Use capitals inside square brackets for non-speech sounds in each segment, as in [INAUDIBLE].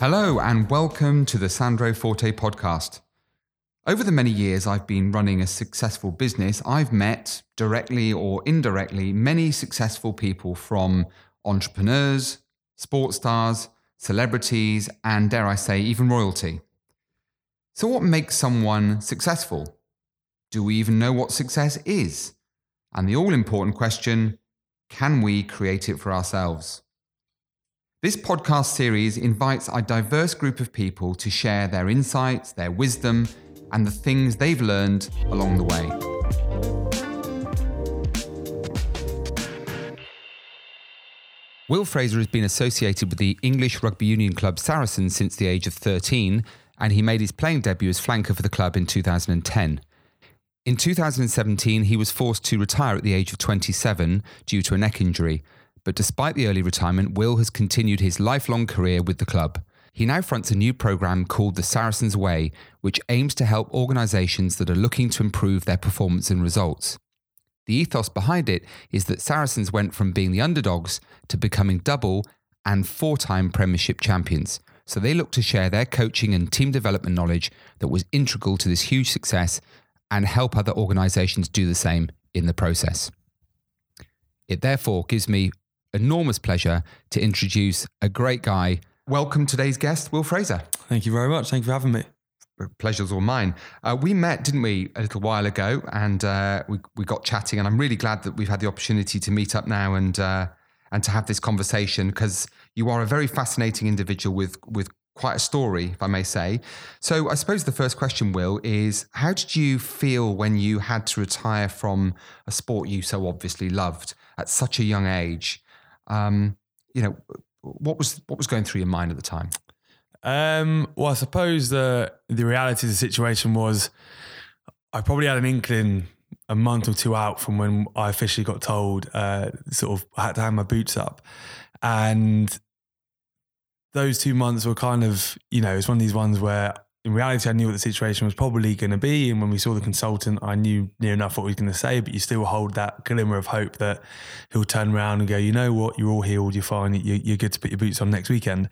Hello, and welcome to the Sandro Forte podcast. Over the many years I've been running a successful business, I've met, directly or indirectly, many successful people from entrepreneurs, sports stars, celebrities, and dare I say, even royalty. So, what makes someone successful? Do we even know what success is? And the all important question can we create it for ourselves? This podcast series invites a diverse group of people to share their insights, their wisdom, and the things they've learned along the way. Will Fraser has been associated with the English rugby union club Saracens since the age of 13, and he made his playing debut as flanker for the club in 2010. In 2017, he was forced to retire at the age of 27 due to a neck injury, but despite the early retirement, Will has continued his lifelong career with the club. He now fronts a new program called the Saracens Way, which aims to help organisations that are looking to improve their performance and results. The ethos behind it is that Saracens went from being the underdogs to becoming double and four time Premiership champions. So they look to share their coaching and team development knowledge that was integral to this huge success and help other organisations do the same in the process. It therefore gives me enormous pleasure to introduce a great guy. Welcome today's guest, Will Fraser. Thank you very much. Thank you for having me. Pleasure's all mine. Uh, we met, didn't we, a little while ago, and uh, we we got chatting. And I'm really glad that we've had the opportunity to meet up now and uh, and to have this conversation because you are a very fascinating individual with with quite a story, if I may say. So I suppose the first question, Will, is how did you feel when you had to retire from a sport you so obviously loved at such a young age? Um, you know, what was what was going through your mind at the time? Um, well, I suppose the the reality of the situation was I probably had an inkling a month or two out from when I officially got told, uh, sort of, I had to hang my boots up, and those two months were kind of, you know, it's one of these ones where in reality, I knew what the situation was probably going to be. And when we saw the consultant, I knew near enough what he was going to say, but you still hold that glimmer of hope that he'll turn around and go, you know what, you're all healed, you're fine, you're, good to put your boots on next weekend.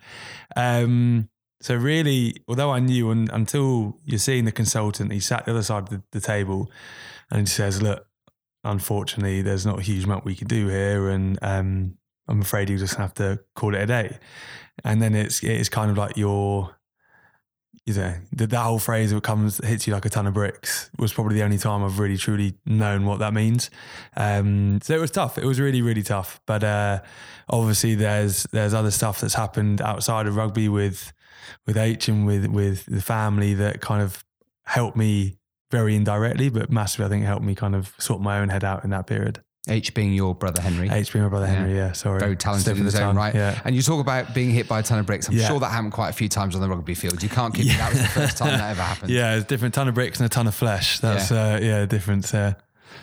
Um, so really, although I knew and, until you're seeing the consultant, he sat the other side of the, the table and he says, look, unfortunately, there's not a huge amount we can do here. And um, I'm afraid you just have to call it a day. And then it's, it's kind of like your you know, that, that whole phrase that comes hits you like a ton of bricks was probably the only time I've really truly known what that means. Um, so it was tough. It was really really tough. But uh, obviously there's there's other stuff that's happened outside of rugby with with H and with with the family that kind of helped me very indirectly, but massively I think helped me kind of sort my own head out in that period. H being your brother Henry. H being my brother Henry, yeah, sorry. Very talented in his own right. Yeah. And you talk about being hit by a ton of bricks. I'm yeah. sure that happened quite a few times on the rugby field. You can't keep yeah. that was the first time that [LAUGHS] ever happened. Yeah, it's different ton of bricks and a ton of flesh. That's yeah, uh, yeah difference. Uh,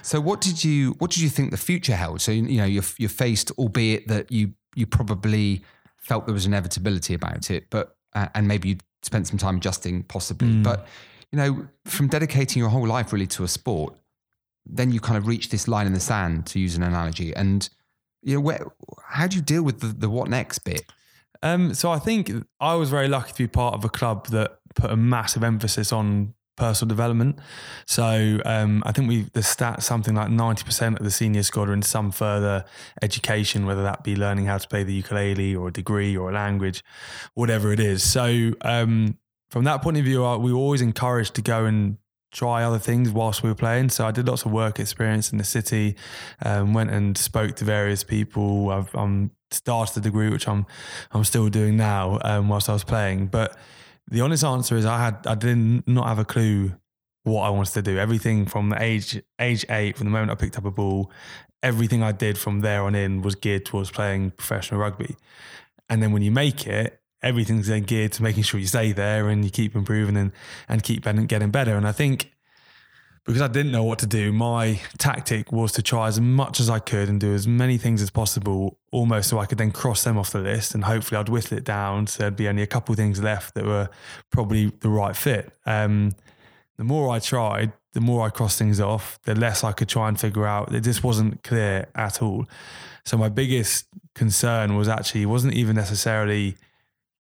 so what did you what did you think the future held? So you know you're you're faced, albeit that you you probably felt there was inevitability about it, but uh, and maybe you spent some time adjusting, possibly. Mm. But you know, from dedicating your whole life really to a sport, then you kind of reach this line in the sand, to use an analogy. And you know, where, how do you deal with the, the what next bit? Um, so I think I was very lucky to be part of a club that put a massive emphasis on personal development. So um, I think we the stat something like ninety percent of the senior squad are in some further education, whether that be learning how to play the ukulele or a degree or a language, whatever it is. So um, from that point of view, we were always encouraged to go and try other things whilst we were playing. So I did lots of work experience in the city, um, went and spoke to various people. I've um, started a degree, which I'm I'm still doing now um, whilst I was playing. But the honest answer is I had I did not have a clue what I wanted to do. Everything from the age age eight, from the moment I picked up a ball, everything I did from there on in was geared towards playing professional rugby. And then when you make it, everything's then geared to making sure you stay there and you keep improving and, and keep getting better. And I think because I didn't know what to do, my tactic was to try as much as I could and do as many things as possible, almost so I could then cross them off the list and hopefully I'd whittle it down. So there'd be only a couple of things left that were probably the right fit. Um, the more I tried, the more I crossed things off, the less I could try and figure out. It just wasn't clear at all. So my biggest concern was actually, it wasn't even necessarily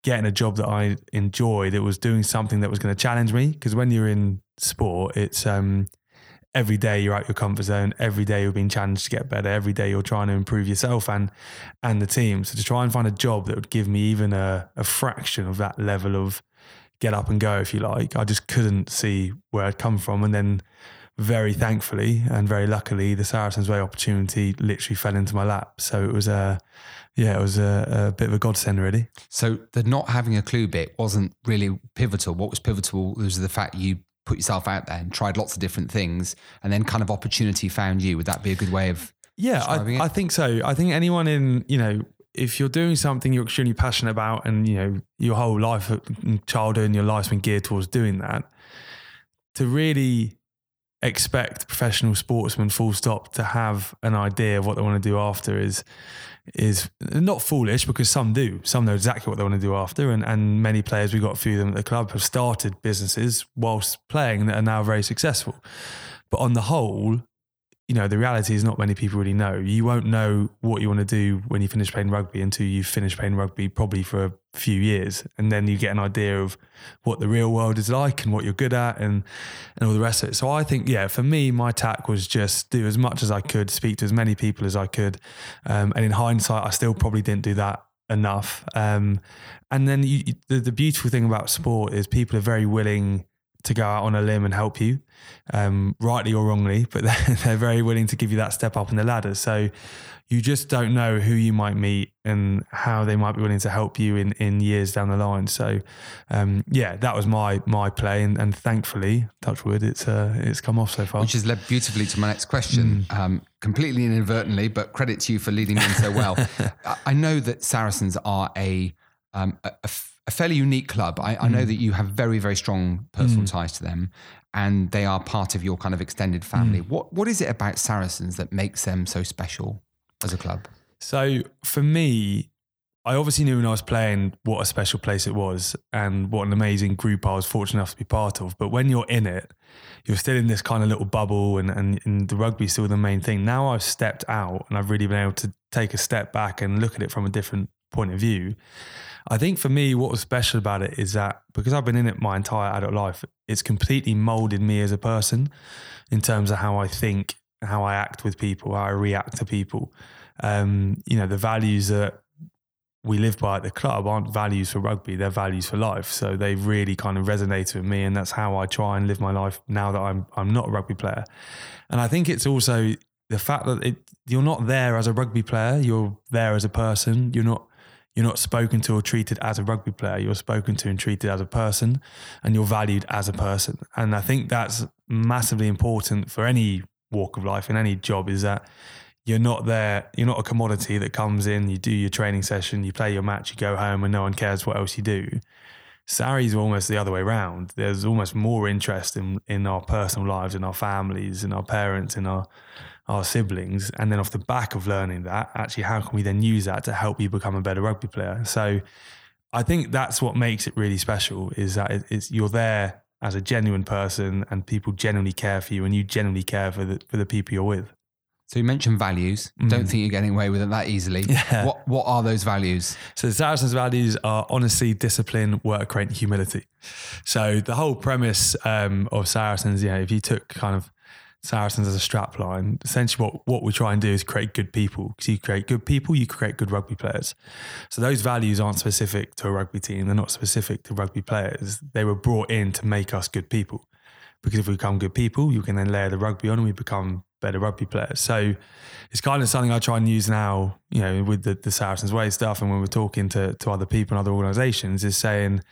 getting a job that I enjoyed. It was doing something that was going to challenge me. Because when you're in sport, it's um, every day you're out your comfort zone. Every day you're being challenged to get better. Every day you're trying to improve yourself and and the team. So to try and find a job that would give me even a, a fraction of that level of get up and go, if you like, I just couldn't see where I'd come from. And then very thankfully and very luckily, the Saracens Way opportunity literally fell into my lap. So it was a yeah, it was a, a, bit of a godsend, really. So the not having a clue bit wasn't really pivotal. What was pivotal was the fact you put yourself out there and tried lots of different things, and then kind of opportunity found you. Would that be a good way of? Yeah, I, I think so. I think anyone in you know if you're doing something you're extremely passionate about and you know your whole life uh, childhood and your life's been geared towards doing that to really expect professional sportsmen full stop to have an idea of what they want to do after is is not foolish because some do. Some know exactly what they want to do after. And, and many players, we've got a few of them at the club, have started businesses whilst playing that are now very successful. But on the whole, you know, the reality is not many people really know. You won't know what you want to do when you finish playing rugby until you finish playing rugby, probably for a few years, and then you get an idea of what the real world is like and what you're good at, and and all the rest of it. So I think, yeah, for me, my tack was just do as much as I could, speak to as many people as I could, um, and in hindsight, I still probably didn't do that enough. Um, and then you, the, the beautiful thing about sport is people are very willing to go out on a limb and help you, um, rightly or wrongly, [LAUGHS] but they're, they're very willing to give you that step up in the ladder. So you just don't know who you might meet and how they might be willing to help you in, in years down the line. So um, yeah, that was my my play, and, and thankfully, touch wood, it's uh, it's come off so far. Which has led beautifully to my next question, mm. um, completely inadvertently, but credit to you for leading me in so well. [LAUGHS] I know that Saracens are a, um, a, a a fairly unique club. I, I know mm. that you have very, very strong personal mm. ties to them and they are part of your kind of extended family. Mm. What What is it about Saracens that makes them so special as a club? So for me, I obviously knew when I was playing what a special place it was and what an amazing group I was fortunate enough to be part of. But when you're in it, you're still in this kind of little bubble and, and, and the rugby is still the main thing. Now I've stepped out and I've really been able to take a step back and look at it from a different point of view. I think for me, what was special about it is that because I've been in it my entire adult life, it's completely molded me as a person in terms of how I think, how I act with people, how I react to people. Um, you know, the values that we live by at the club aren't values for rugby, they're values for life. So they really kind of resonate with me. And that's how I try and live my life now that I'm, I'm not a rugby player. And I think it's also the fact that it, you're not there as a rugby player, you're there as a person. You're not you're not spoken to or treated as a rugby player. You're spoken to and treated as a person, and you're valued as a person. And I think that's massively important for any walk of life in any job. Is that you're not there. You're not a commodity that comes in. You do your training session, you play your match, you go home, and no one cares what else you do. Sarries almost the other way around. There's almost more interest in in our personal lives, in our families, in our parents, in our our siblings. And then off the back of learning that, actually, how can we then use that to help you become a better rugby player? So I think that's what makes it really special is that it's, you're there as a genuine person and people genuinely care for you and you genuinely care for the, for the people you're with. So you mentioned values. Mm. Don't think you're getting away with it that easily. [LAUGHS] Yeah. What What are those values? So the Saracens' values are honesty, discipline, work rate, and humility. So the whole premise um, of Saracens, you know, if you took kind of Saracens as a strap line. Essentially, what, what we try and do is create good people. Because you create good people, you create good rugby players. So those values aren't specific to a rugby team. They're not specific to rugby players. They were brought in to make us good people. Because if we become good people, you can then layer the rugby on and we become better rugby players. So it's kind of something I try and use now, you know, with the, the Saracens Way stuff and when we're talking to, to other people and other organizations is saying,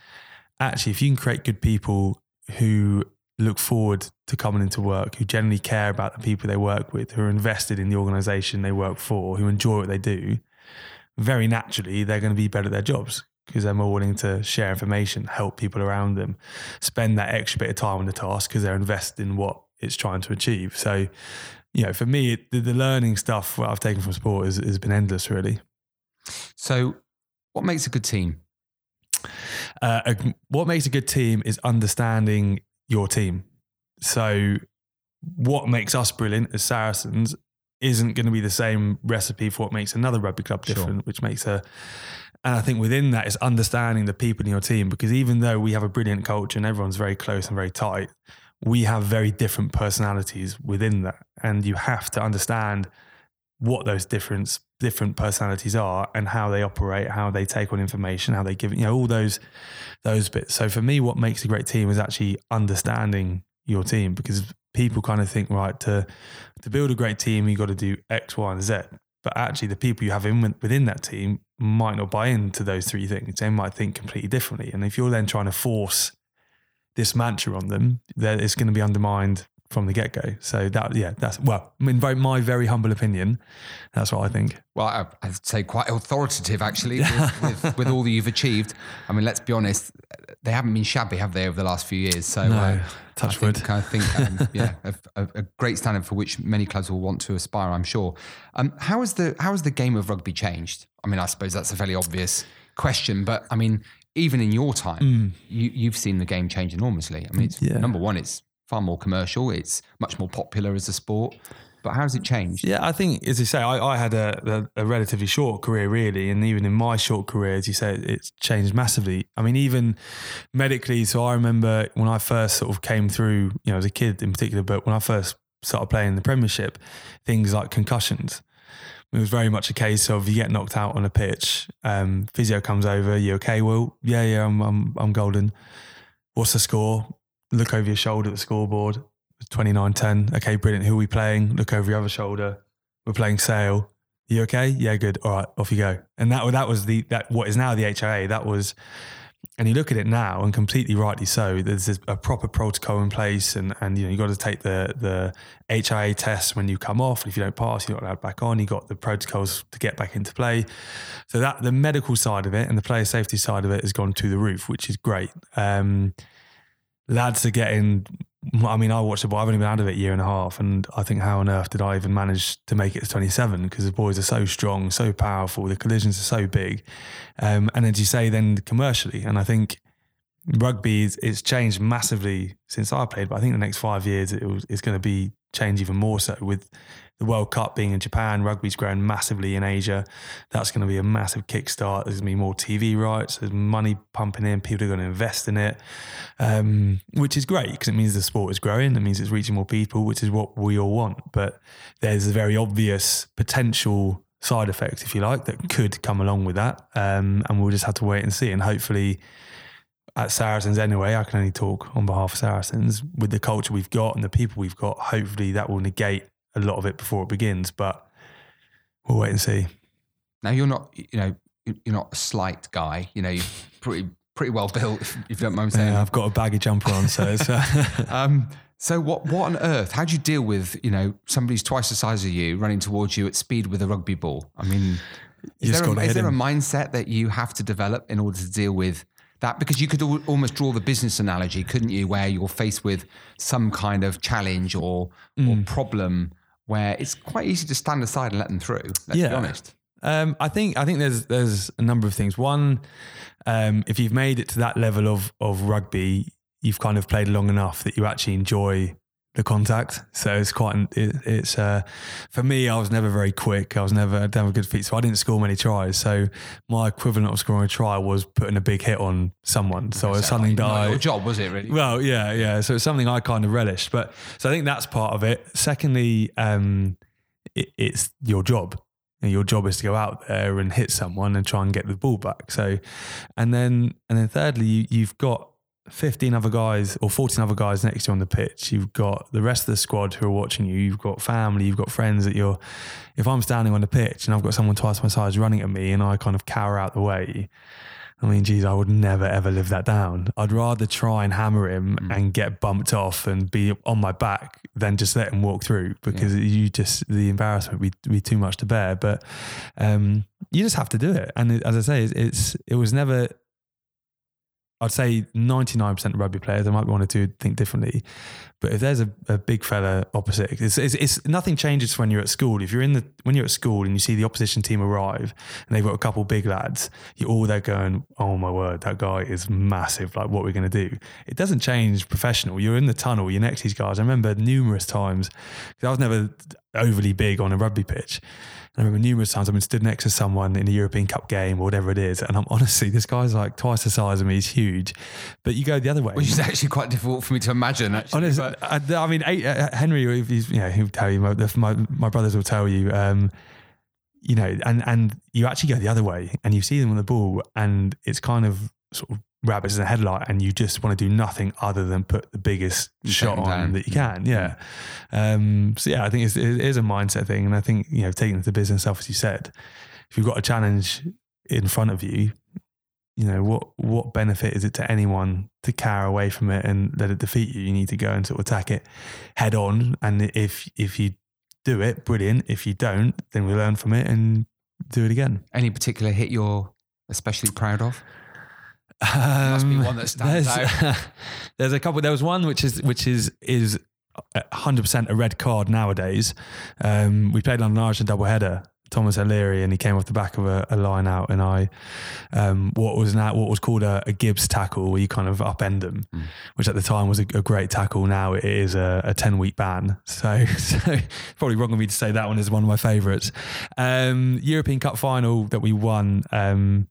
actually, if you can create good people who look forward to coming into work, who generally care about the people they work with, who are invested in the organization they work for, who enjoy what they do, very naturally they're going to be better at their jobs because they're more willing to share information, help people around them, spend that extra bit of time on the task because they're invested in what it's trying to achieve. So, you know, for me, the, the learning stuff what I've taken from sport has, has been endless, really. So, what makes a good team? Uh, what makes a good team is understanding your team. So, what makes us brilliant as Saracens isn't going to be the same recipe for what makes another rugby club different, sure. which makes a And I think within that is understanding the people in your team because even though we have a brilliant culture and everyone's very close and very tight, we have very different personalities within that. And you have to understand what those different different personalities are and how they operate, how they take on information, how they give you know all those those bits. So for me, what makes a great team is actually understanding your team because people kind of think right to to build a great team you got to do X, Y, and Z. But actually, the people you have in within that team might not buy into those three things. They might think completely differently. And if you're then trying to force this mantra on them, then it's going to be undermined from the get go. So that, yeah, that's well, in my very humble opinion, that's what I think. Well, I, I'd say quite authoritative actually with, [LAUGHS] with, with, all that you've achieved. I mean, let's be honest, they haven't been shabby, have they, over the last few years? So, no, uh, touch I wood. Think, I think, um, [LAUGHS] yeah, a, a, great standard for which many clubs will want to aspire. I'm sure. Um, how has the how has the game of rugby changed? I mean, I suppose that's a fairly obvious question, but I mean, even in your time, mm. you, you've seen the game change enormously. I mean, yeah. number one, it's far more commercial. It's much more popular as a sport. But how has it changed? Yeah, I think, as you say, I, I had a, a, a, relatively short career, really. And even in my short career, as you say, it's changed massively. I mean, even medically. So I remember when I first sort of came through, you know, as a kid in particular, but when I first started playing the Premiership, things like concussions. It was very much a case of you get knocked out on a pitch, um, physio comes over, you okay? Well, yeah, yeah, I'm, I'm, I'm golden. What's the score? Look over your shoulder at the scoreboard. 29 10. Okay, brilliant. Who are we playing? Look over your other shoulder. We're playing Sale. You okay? Yeah, good. All right, off you go. And that that was the that what is now the HIA. That was, and you look at it now, and completely rightly so. There's a proper protocol in place, and and you know you got to take the the HIA test when you come off. If you don't pass, you're not allowed back on. You got the protocols to get back into play. So that the medical side of it and the player safety side of it has gone to the roof, which is great. Um, lads are getting. I mean, I watched it, but I've only been out of it a year and a half, and I think how on earth did I even manage to make it to 27? Because the boys are so strong, so powerful, the collisions are so big, um, and as you say, then commercially, and I think rugby is, it's changed massively since I played. But I think the next five years it was, it's going to be change even more so with the World Cup being in Japan, rugby's grown massively in Asia. That's going to be a massive kickstart. There's going to be more TV rights. There's money pumping in. People are going to invest in it, um, which is great because it means the sport is growing. It means it's reaching more people, which is what we all want. But there's a very obvious potential side effect, if you like, that could come along with that. Um, and we'll just have to wait and see. And hopefully, at Saracens anyway, I can only talk on behalf of Saracens with the culture we've got and the people we've got. Hopefully, that will negate a lot of it before it begins, but we'll wait and see. Now you're not, you know, you're not a slight guy. You know, you're pretty pretty well built, if, you don't mind saying. Yeah, I've got a baggy jumper on, so it's. Uh, [LAUGHS] um, so what what on earth? How do you deal with you know somebody who's twice the size of you running towards you at speed with a rugby ball? I mean, is, there a, is there a mindset that you have to develop in order to deal with that because you could almost draw the business analogy, couldn't you, where you're faced with some kind of challenge or mm. or problem where it's quite easy to stand aside and let them through. Let's yeah. be honest. Um, I think I think there's there's a number of things. One, um, if you've made it to that level of of rugby, you've kind of played long enough that you actually enjoy the contact. So it's quite, it, it's, uh, for me, I was never very quick. I was never, I didn't have good feet. So I didn't score many tries. So my equivalent of scoring a try was putting a big hit on someone. So it's something that I. Your job, was it really? Well, yeah, yeah. So it's something I kind of relished. But so I think that's part of it. Secondly, um, it, it's your job. And your job is to go out there and hit someone and try and get the ball back. So, and then, and then thirdly, you, you've got 15 other guys or 14 other guys next to you on the pitch. You've got the rest of the squad who are watching you. You've got family. You've got friends that you're. If I'm standing on the pitch and I've got someone twice my size running at me and I kind of cower out the way, I mean, geez, I would never ever live that down. I'd rather try and hammer him mm. and get bumped off and be on my back than just let him walk through because yeah. you just the embarrassment would be, be too much to bear. But um, you just have to do it. And it, as I say, it's, it's it was never I'd say 99% of rugby players, there might be one or two think differently. But if there's a, a big fella opposite, it's, it's, it's, nothing changes when you're at school. If you're in the, when you're at school and you see the opposition team arrive and they've got a couple big lads, you're all there going, oh my word, that guy is massive. Like, what are we going to do? It doesn't change professional. You're in the tunnel, you're next to these guys. I remember numerous times, because I was never overly big on a rugby pitch. I remember numerous times I've been stood next to someone in a European Cup game or whatever it is, and I'm [LAUGHS] honestly this guy's like twice the size of me. He's huge, but you go the other way. Which is actually quite difficult for me to imagine. Actually, Honest, I, I mean, uh, Henry, he's, you know, he'll tell you. My, my, my brothers will tell you. Um, you know, and and you actually go the other way, and you see them on the ball, and it's kind of sort of rabbits in a headlight and you just want to do nothing other than put the biggest shot on down. that you can. Yeah. Um, so yeah, I think it's, it is a mindset thing. And I think, you know, taking the business stuff, as you said, if you've got a challenge in front of you, you know, what, what benefit is it to anyone to cower away from it and let it defeat you? You need to go and sort of attack it head on. And if, if you do it, brilliant. If you don't, then we learn from it and do it again. Any particular hit you're especially proud of? Um, Must be one that stands there's, out. [LAUGHS] there's a couple. There was one which is which is is 100% a red card nowadays. Um, we played on an Irish double header. Thomas O'Leary and he came off the back of a, a line out and I um, what was that what was called a, a, Gibbs tackle where you kind of upend them mm. which at the time was a, a great tackle now it is a, 10 week ban so, [LAUGHS] so probably wrong of me to say that one is one of my favourites um, European Cup final that we won um,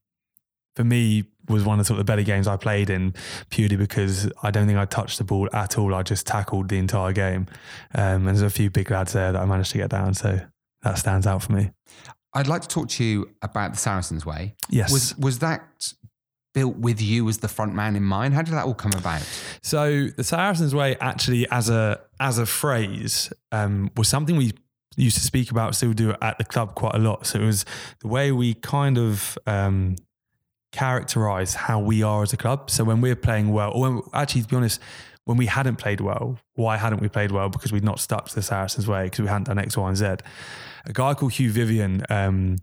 for me was one of sort of the better games I played in purely because I don't think I touched the ball at all. I just tackled the entire game. Um, and there's a few big lads there that I managed to get down. So that stands out for me. I'd like to talk to you about the Saracens way. Yes. Was was that built with you as the front man in mind? How did that all come about? So the Saracens way actually as a as a phrase um, was something we used to speak about, still do at the club quite a lot. So it was the way we kind of um, characterize how we are as a club. So when we're playing well, or when, actually, to be honest, when we hadn't played well, why hadn't we played well? Because we'd not stuck to the Saracens way because we hadn't done X, Y, and Z. A guy called Hugh Vyvyan, um,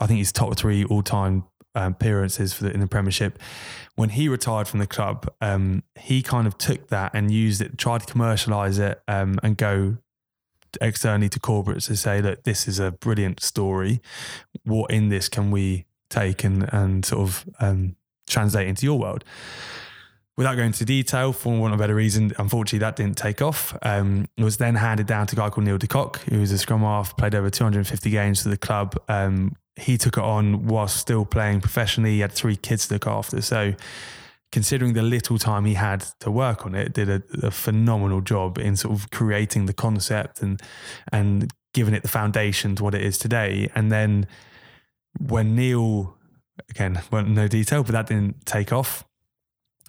I think he's top three all time um, appearances the, in the Premiership. When he retired from the club, um, he kind of took that and used it, tried to commercialize it um, and go externally to corporates to say "Look, this is a brilliant story. What in this can we take and and sort of um, translate into your world. Without going into detail, for one of better reason, unfortunately that didn't take off. Um, it was then handed down to a guy called Neil de Kock, who was a scrum half, played over 250 games for the club. Um, he took it on whilst still playing professionally. He had three kids to look after. So, considering the little time he had to work on it, did a, a phenomenal job in sort of creating the concept and and giving it the foundation to what it is today. And then when Neil, again, went no detail, but that didn't take off.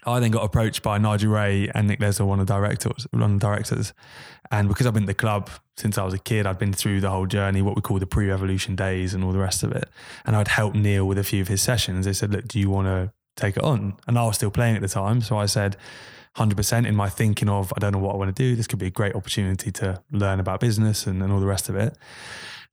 I then got approached by Nigel Wray and Nick Lesler, one of the directors, one of the directors. And because I've been at the club since I was a kid, I'd been through the whole journey, what we call the pre-revolution days and all the rest of it. And I'd helped Neil with a few of his sessions. They said, look, do you want to take it on? And I was still playing at the time. So I said, 100% in my thinking of, I don't know what I want to do. This could be a great opportunity to learn about business and, and all the rest of it.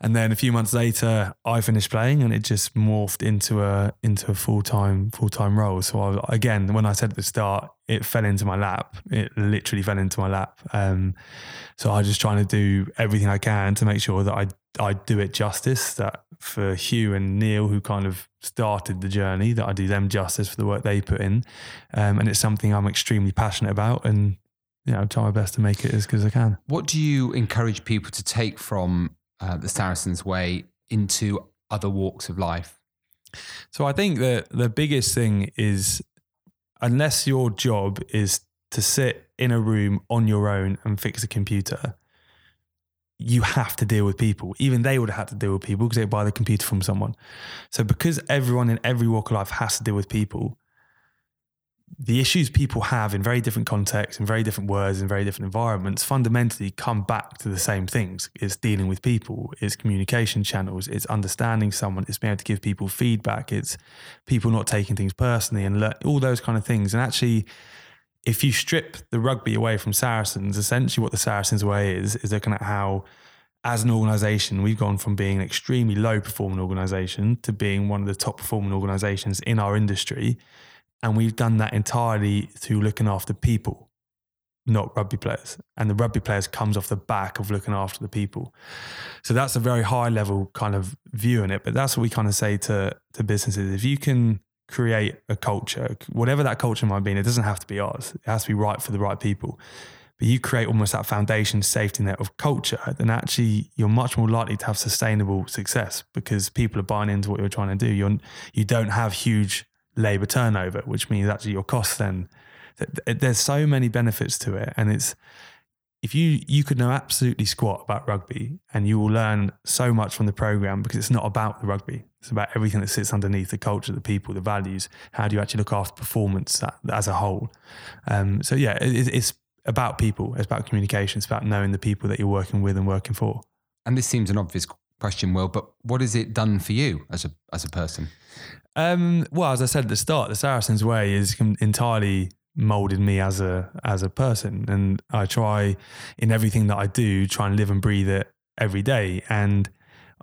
And then a few months later, I finished playing, and it just morphed into a into a full time full time role. So I, again, when I said at the start, it fell into my lap. It literally fell into my lap. Um, so I just trying to do everything I can to make sure that I I do it justice. That for Hugh and Neil, who kind of started the journey, that I do them justice for the work they put in. Um, and it's something I'm extremely passionate about, and you know, try my best to make it as good as I can. What do you encourage people to take from uh, the Saracens way into other walks of life? So I think that the biggest thing is unless your job is to sit in a room on your own and fix a computer, you have to deal with people. Even they would have had to deal with people because they buy the computer from someone. So because everyone in every walk of life has to deal with people, the issues people have in very different contexts, in very different words, in very different environments, fundamentally come back to the same things. It's dealing with people, it's communication channels, it's understanding someone, it's being able to give people feedback, it's people not taking things personally, and le- all those kind of things. And actually, if you strip the rugby away from Saracens, essentially what the Saracens way is, is looking at how, as an organization, we've gone from being an extremely low performing organization to being one of the top performing organizations in our industry and we've done that entirely through looking after people, not rugby players. And the rugby players comes off the back of looking after the people. So that's a very high level kind of view in it. But that's what we kind of say to, to businesses. If you can create a culture, whatever that culture might be, and it doesn't have to be ours, it has to be right for the right people. but you create almost that foundation safety net of culture, then actually you're much more likely to have sustainable success because people are buying into what you're trying to do. You're you don't have huge labor turnover, which means actually your costs then there's so many benefits to it, and it's if you you could know absolutely squat about rugby and you will learn so much from the program because it's not about the rugby. It's about everything that sits underneath the culture the people the values. How do you actually look after performance as a whole? Um, so yeah it, it's about people. It's about communication. It's about knowing the people that you're working with and working for. And this seems an obvious question will but what has it done for you as a as a person um, well as i said at the start the saracens way is entirely molded me as a as a person. And I try in everything that I do try and live and breathe it every day. And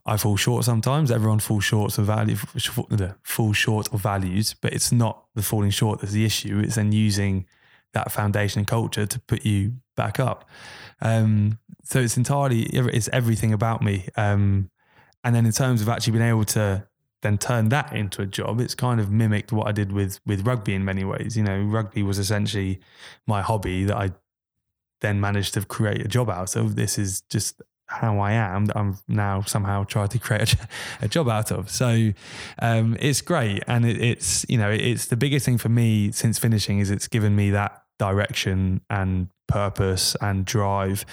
I fall short sometimes. Everyone falls short of value fall short of values but it's not the falling short that's the issue. It's then using that foundation and culture to put you back up. Um, so it's entirely it's everything about me. Um, and then in terms of actually being able to then turned that into a job, it's kind of mimicked what I did with with rugby in many ways. You know, rugby was essentially my hobby that I then managed to create a job out of. This is just how I am that I'm now somehow trying to create a, [LAUGHS] a job out of. So um, it's great, and it, it's you know it's the biggest thing for me since finishing is it's given me that direction and purpose and drive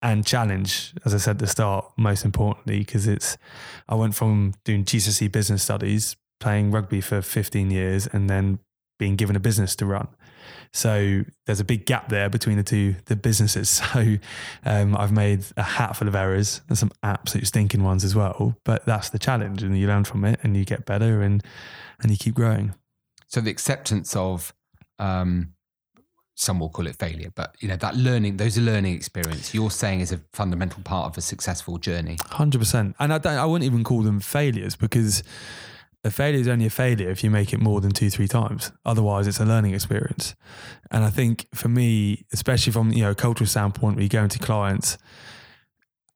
and challenge as i said at the start most importantly because it's i went from doing gcse business studies playing rugby for 15 years and then being given a business to run. So there's a big gap there between the two the businesses. [LAUGHS] So um, i've made a hatful of errors and some absolute stinking ones as well but that's the challenge and you learn from it and you get better and and you keep growing. So the acceptance of um, some will call it failure, but you know that learning, those learning experience. You're saying is a fundamental part of a successful journey. Hundred percent, and I don't, I wouldn't even call them failures because a failure is only a failure if you make it more than two, three times. Otherwise, it's a learning experience. And I think for me, especially from you know a cultural standpoint, you go into clients,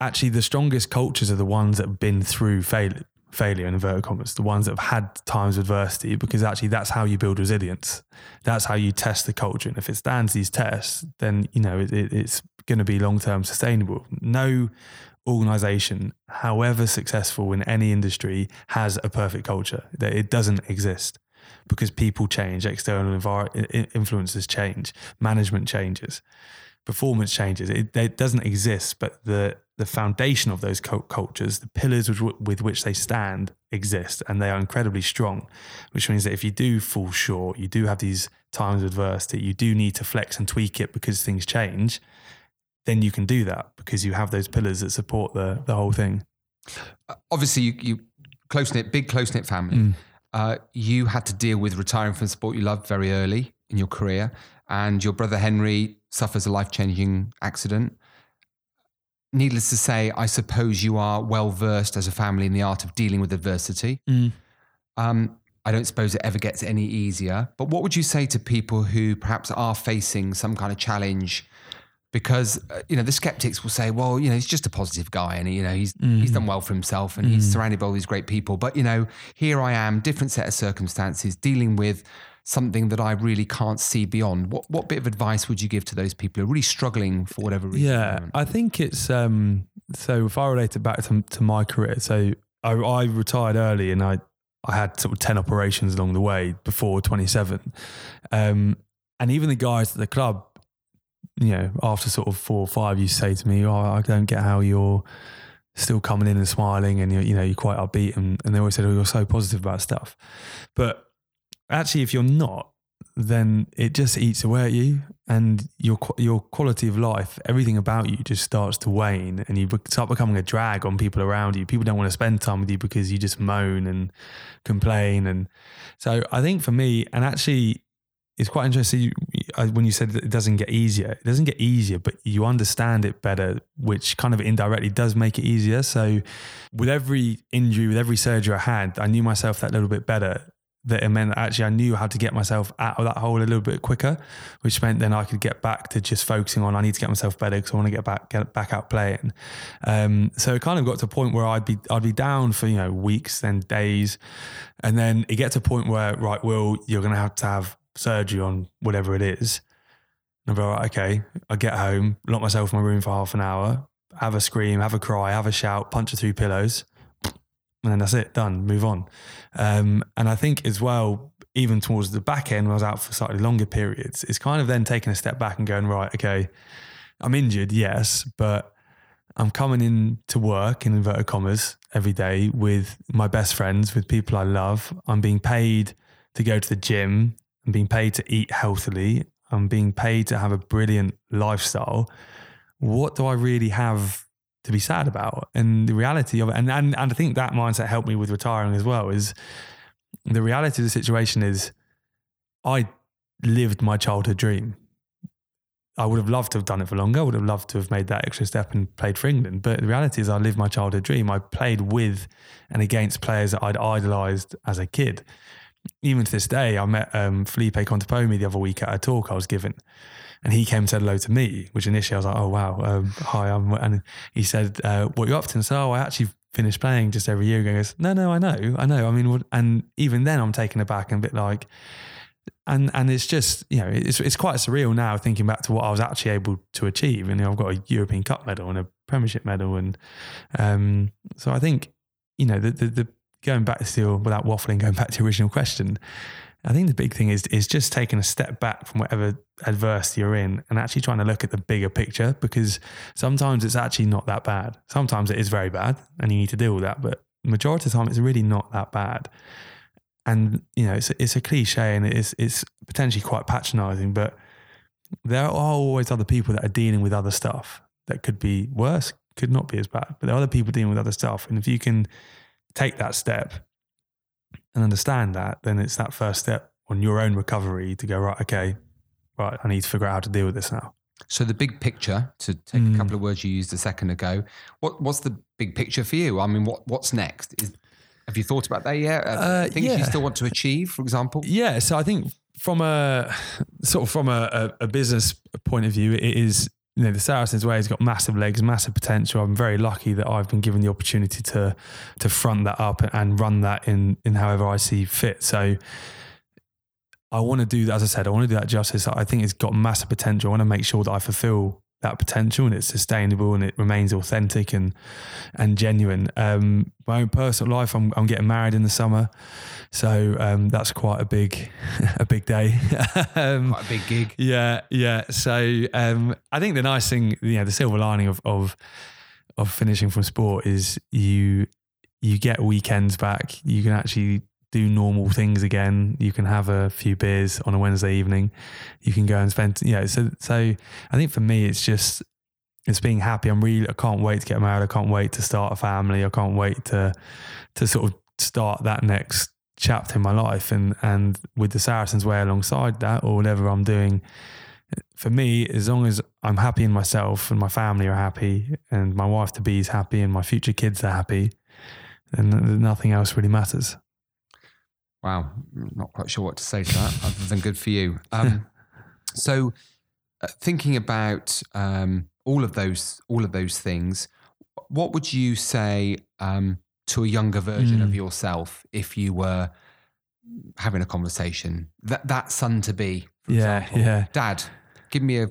actually the strongest cultures are the ones that have been through failure failure in inverted commas, the ones that have had times of adversity, because actually that's how you build resilience. That's how you test the culture. And if it stands these tests, then you know it, it, it's going to be long term sustainable. No organization, however successful in any industry, has a perfect culture. It doesn't exist because people change, external envir- influences change, management changes, performance changes. It, it doesn't exist, but the the foundation of those cultures, the pillars with, with which they stand, exist, and they are incredibly strong. Which means that if you do fall short, you do have these times of adversity, you do need to flex and tweak it because things change. Then you can do that because you have those pillars that support the the whole thing. Obviously, you, you close knit, big close knit family. Mm. Uh, you had to deal with retiring from the sport you loved very early in your career, and your brother Henry suffers a life changing accident needless to say, I suppose you are well versed as a family in the art of dealing with adversity. Mm. Um, I don't suppose it ever gets any easier. But what would you say to people who perhaps are facing some kind of challenge? Because uh, you know the skeptics will say, "Well, you know, he's just a positive guy, and you know he's mm. he's done well for himself, and mm. he's surrounded by all these great people." But you know, here I am, different set of circumstances, dealing with something that I really can't see beyond. What what bit of advice would you give to those people who are really struggling for whatever reason? Yeah, I think it's um, so. If I relate it back to, to my career, so I, I retired early and I I had sort of ten operations along the way before twenty seven, um, and even the guys at the club, you know, after sort of four or five, you say to me, "Oh, I don't get how you're." still coming in and smiling and you're, you know, you're quite upbeat and, and they always said, oh, you're so positive about stuff. But actually, if you're not, then it just eats away at you and your your quality of life everything about you just starts to wane and you start becoming a drag on people around you. People don't want to spend time with you because you just moan and complain and so i think for me and actually it's quite interesting when you said it doesn't get easier it doesn't get easier but you understand it better which kind of indirectly does make it easier. So with every injury with every surgery i had i knew myself that little bit better that it meant actually I knew how to get myself out of that hole a little bit quicker, which meant then I could get back to just focusing on I need to get myself better because I want to get back get back out playing. Um, so it kind of got to a point where I'd be I'd be down for you know weeks, then days, and then it gets to a point where right, Will, you're going to have to have surgery on whatever it is. I'd be like, okay, I get home, lock myself in my room for half an hour, have a scream, have a cry, have a shout, punch a through pillows, and then that's it, done, move on. Um, and I think as well, even towards the back end, when I was out for slightly longer periods, it's kind of then taking a step back and going, right, okay, I'm injured, yes, but I'm coming in to work in inverted commas every day with my best friends, with people I love. I'm being paid to go to the gym. I'm being paid to eat healthily. I'm being paid to have a brilliant lifestyle. What do I really have to be sad about? And the reality of it, and, and, and I think that mindset helped me with retiring as well, is the reality of the situation is I lived my childhood dream. I would have loved to have done it for longer. I would have loved to have made that extra step and played for England. But the reality is, I lived my childhood dream. I played with and against players that I'd idolised as a kid. Even to this day, I met um, Felipe Contepomi the other week at a talk I was given. And he came and said hello to me, which initially I was like, oh, wow, um, hi. I'm, and he said, uh, what you up to? And said, oh, I actually finished playing just over a year ago. He goes, no, no, I know, I know. I mean, and even then I'm taken aback and a bit like, and and it's just you know it's it's quite surreal now thinking back to what I was actually able to achieve. And you know, I've got a European Cup medal and a Premiership medal, and um, so I think you know the, the, the going back to still without waffling, going back to the original question. I think the big thing is is just taking a step back from whatever adversity you're in and actually trying to look at the bigger picture because sometimes it's actually not that bad. Sometimes it is very bad and you need to deal with that, but majority of the time it's really not that bad and you know it's it's a cliche and it's it's potentially quite patronizing but there are always other people that are dealing with other stuff that could be worse could not be as bad but there are other people dealing with other stuff and if you can take that step and understand that then it's that first step on your own recovery to go right okay right i need to figure out how to deal with this now so the big picture, to take mm. a couple of words you used a second ago, what what's the big picture for you? I mean, what what's next? Is have you thought about that yet? Uh, things yeah. you still want to achieve, for example? Yeah. So I think from a sort of from a, a, a business point of view, it is you know the Saracens way has got massive legs, massive potential. I'm very lucky that I've been given the opportunity to to front that up and run that in in however I see fit. So I want to do that. As I said, I want to do that justice. I think it's got massive potential. I want to make sure that I fulfil that potential and it's sustainable and it remains authentic and and genuine. Um, my own personal life, I'm, I'm getting married in the summer, so um, that's quite a big [LAUGHS] a big day. [LAUGHS] um, quite a big gig. Yeah, yeah. So um, I think the nice thing, you know, the silver lining of of of finishing from sport is you you get weekends back. You can actually do normal things again. You can have a few beers on a Wednesday evening. You can go and spend, you know, so, so I think for me, it's just, it's being happy. I'm really, I can't wait to get married. I can't wait to start a family. I can't wait to, to sort of start that next chapter in my life. And, and with the Saracens way alongside that or whatever I'm doing, for me, as long as I'm happy in myself and my family are happy and my wife to be is happy and my future kids are happy, then nothing else really matters. Wow, not quite sure what to say to that [LAUGHS] other than good for you. Um, [LAUGHS] so, uh, thinking about um, all of those, all of those things, what would you say um, to a younger version mm. of yourself if you were having a conversation? That that son to be, yeah, example. yeah, Dad, give me a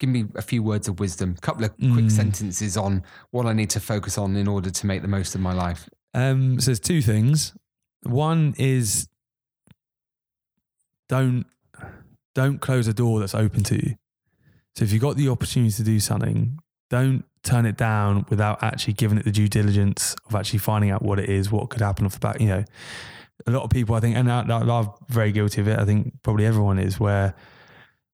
give me a few words of wisdom, a couple of quick mm. sentences on what I need to focus on in order to make the most of my life. Um, so there's two things. One is don't don't close a door that's open to you. So if you've got the opportunity to do something, don't turn it down without actually giving it the due diligence of actually finding out what it is, what could happen off the back. You know, a lot of people, I think, and I, I'm very guilty of it. I think probably everyone is, where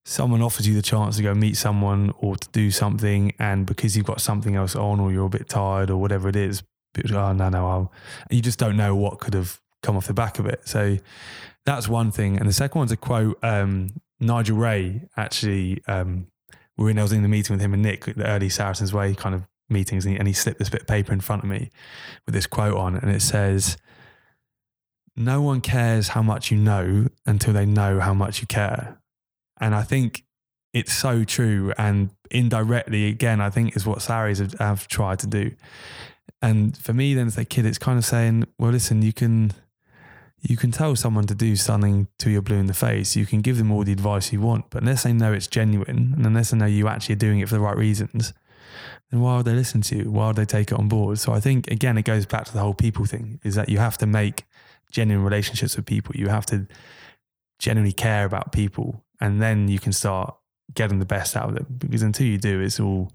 someone offers you the chance to go meet someone or to do something, and because you've got something else on, or you're a bit tired, or whatever it is, people go, oh no, no, I'll, you just don't know what could have come off the back of it. So that's one thing. And the second one's a quote um, Nigel Wray actually. Um, we were in, I was in the meeting with him and Nick, the early Saracens Way kind of meetings, and he, and he slipped this bit of paper in front of me with this quote on, and it says, "No one cares how much you know until they know how much you care." And I think it's so true, and indirectly, again, I think is what Sarries have, have tried to do. And for me, then as a kid, it's kind of saying, "Well, listen, you can." You can tell someone to do something to your blue in the face. You can give them all the advice you want, but unless they know it's genuine and unless they know you actually are doing it for the right reasons, then why would they listen to you? Why would they take it on board? So I think again, it goes back to the whole people thing: is that you have to make genuine relationships with people. You have to genuinely care about people, and then you can start getting the best out of them. Because until you do, it's all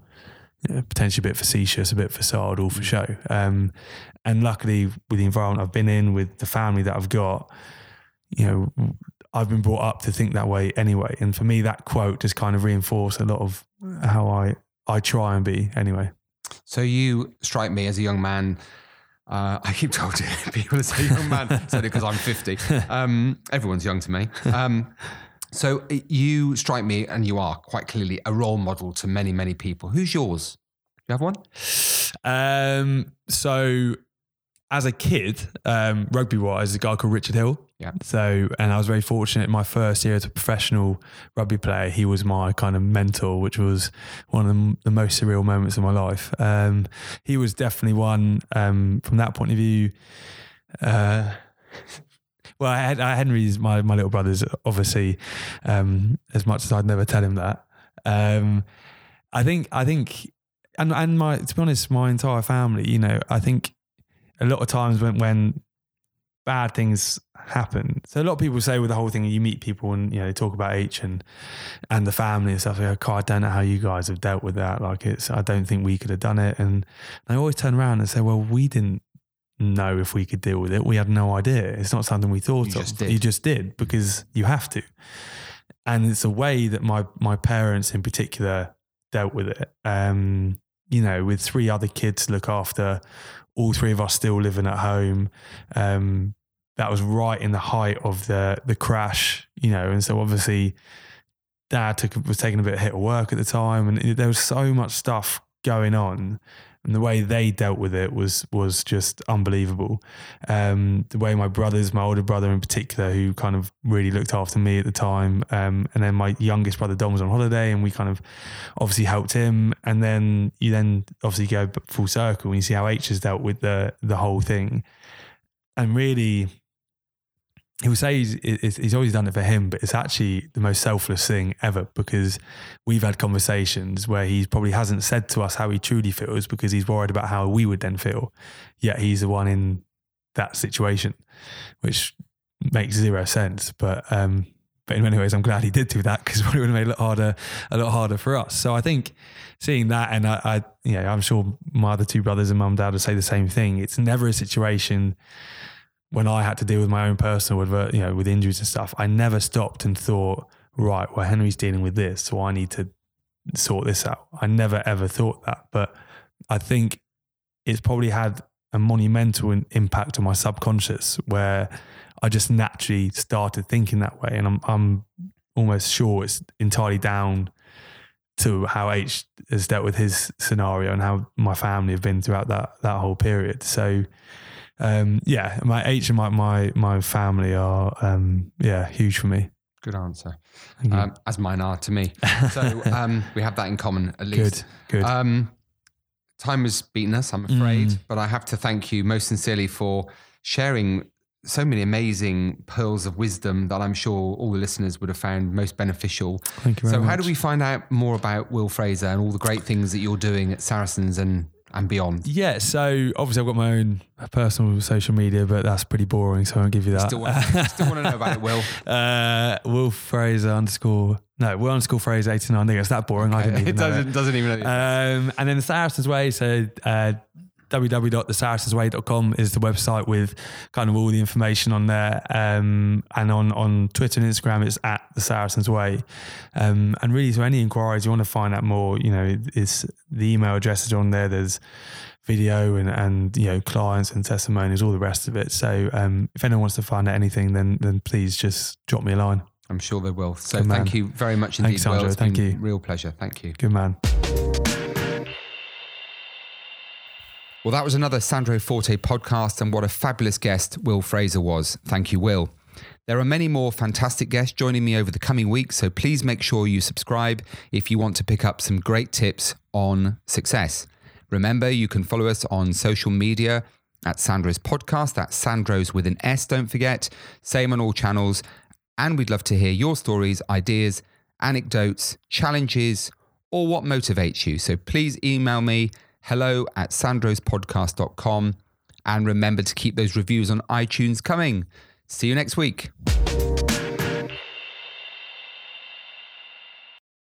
you know, potentially a bit facetious, a bit facade, all for show. Um, and luckily, with the environment I've been in, with the family that I've got, you know, I've been brought up to think that way anyway. And for me, that quote just kind of reinforced a lot of how I I try and be anyway. So you strike me as a young man. Uh, I keep told [LAUGHS] people to say young man, certainly because I'm 50. [LAUGHS] Um, everyone's young to me. Um, so you strike me, and you are quite clearly a role model to many, many people. Who's yours? Do you have one? Um, so as a kid, um, rugby wise, a guy called Richard Hill. Yeah. So, and I was very fortunate. My first year as a professional rugby player, he was my kind of mentor, which was one of the, the most surreal moments of my life. Um, he was definitely one um, from that point of view. Uh, [LAUGHS] well, I had, Henry's my my little brother's obviously. Um, as much as I'd never tell him that, um, I think I think, and and my to be honest, my entire family. You know, I think a lot of times when when bad things happen. So a lot of people say with the whole thing, you meet people and you know they talk about H and and the family and stuff. Like, oh, I don't know how you guys have dealt with that. Like it's, I don't think we could have done it. And I always turn around and say, well, we didn't know if we could deal with it. We had no idea. It's not something we thought you of. Just you just did because you have to. And it's a way that my my parents in particular dealt with it. Um, you know, with three other kids to look after, all three of us still living at home. Um, that was right in the height of the the crash, you know, and so obviously dad took was taking a bit of hit of work at the time, and there was so much stuff going on and the way they dealt with it was was just unbelievable. Um, the way my brothers, my older brother in particular, who kind of really looked after me at the time, um, and then my youngest brother Dom was on holiday, and we kind of obviously helped him. And then you then obviously go full circle and you see how H has dealt with the the whole thing, and really he will say he's, he's always done it for him, but it's actually the most selfless thing ever because we've had conversations where he probably hasn't said to us how he truly feels because he's worried about how we would then feel. Yet he's the one in that situation, which makes zero sense. But um, but in many ways, I'm glad he did do that because [LAUGHS] it would have made it a lot harder, a lot harder for us. So I think seeing that, and I, know, I'm sure my other two brothers and mum and dad would say the same thing. It's never a situation when I had to deal with my own personal, you know, with injuries and stuff, I never stopped and thought, right, well, Henry's dealing with this, so I need to sort this out. I never ever thought that, but I think it's probably had a monumental impact on my subconscious where I just naturally started thinking that way, and I'm I'm almost sure it's entirely down to how H has dealt with his scenario and how my family have been throughout that that whole period. So um, yeah, my H and my my my family are um, yeah huge for me. Good answer, um, as mine are to me. So [LAUGHS] um, we have that in common at least. Good, good. Um, time has beaten us, I'm afraid, mm. but I have to thank you most sincerely for sharing so many amazing pearls of wisdom that I'm sure all the listeners would have found most beneficial. Thank you so, much. how do we find out more about Will Fraser and all the great things that you're doing at Saracens and and beyond? Yeah, so obviously I've got my own personal social media, but that's pretty boring, so I won't give you that. Still want, still want to know about it, Will? [LAUGHS] Uh, Will Fraser underscore no, Will underscore Fraser eighty nine. I think it's that boring. Okay. I didn't [LAUGHS] even it doesn't it. doesn't even know. Um, and then the Saracens Way. So uh, www.thesaracensway.com is the website with kind of all the information on there. Um, and on, on Twitter and Instagram, it's at the Saracens Way. Um, and really, so any inquiries you want to find out more, you know, it's the email address is on there. There's video and, and you know clients and testimonies, all the rest of it. So um, if anyone wants to find out anything, then then please just drop me a line. I'm sure they will. So Good thank man. you very much indeed. Thanks, Will. Thank you. Real pleasure. Thank you. Good man. Well, that was another Sandro Forte podcast, and what a fabulous guest Will Fraser was. Thank you, Will. There are many more fantastic guests joining me over the coming weeks, so please make sure you subscribe if you want to pick up some great tips on success. Remember, you can follow us on social media at Sandro's podcast. That's Sandro's with an S, don't forget. Same on all channels. And we'd love to hear your stories, ideas, anecdotes, challenges, or what motivates you. So please email me hello at sandrospodcast.com. And remember to keep those reviews on iTunes coming. See you next week.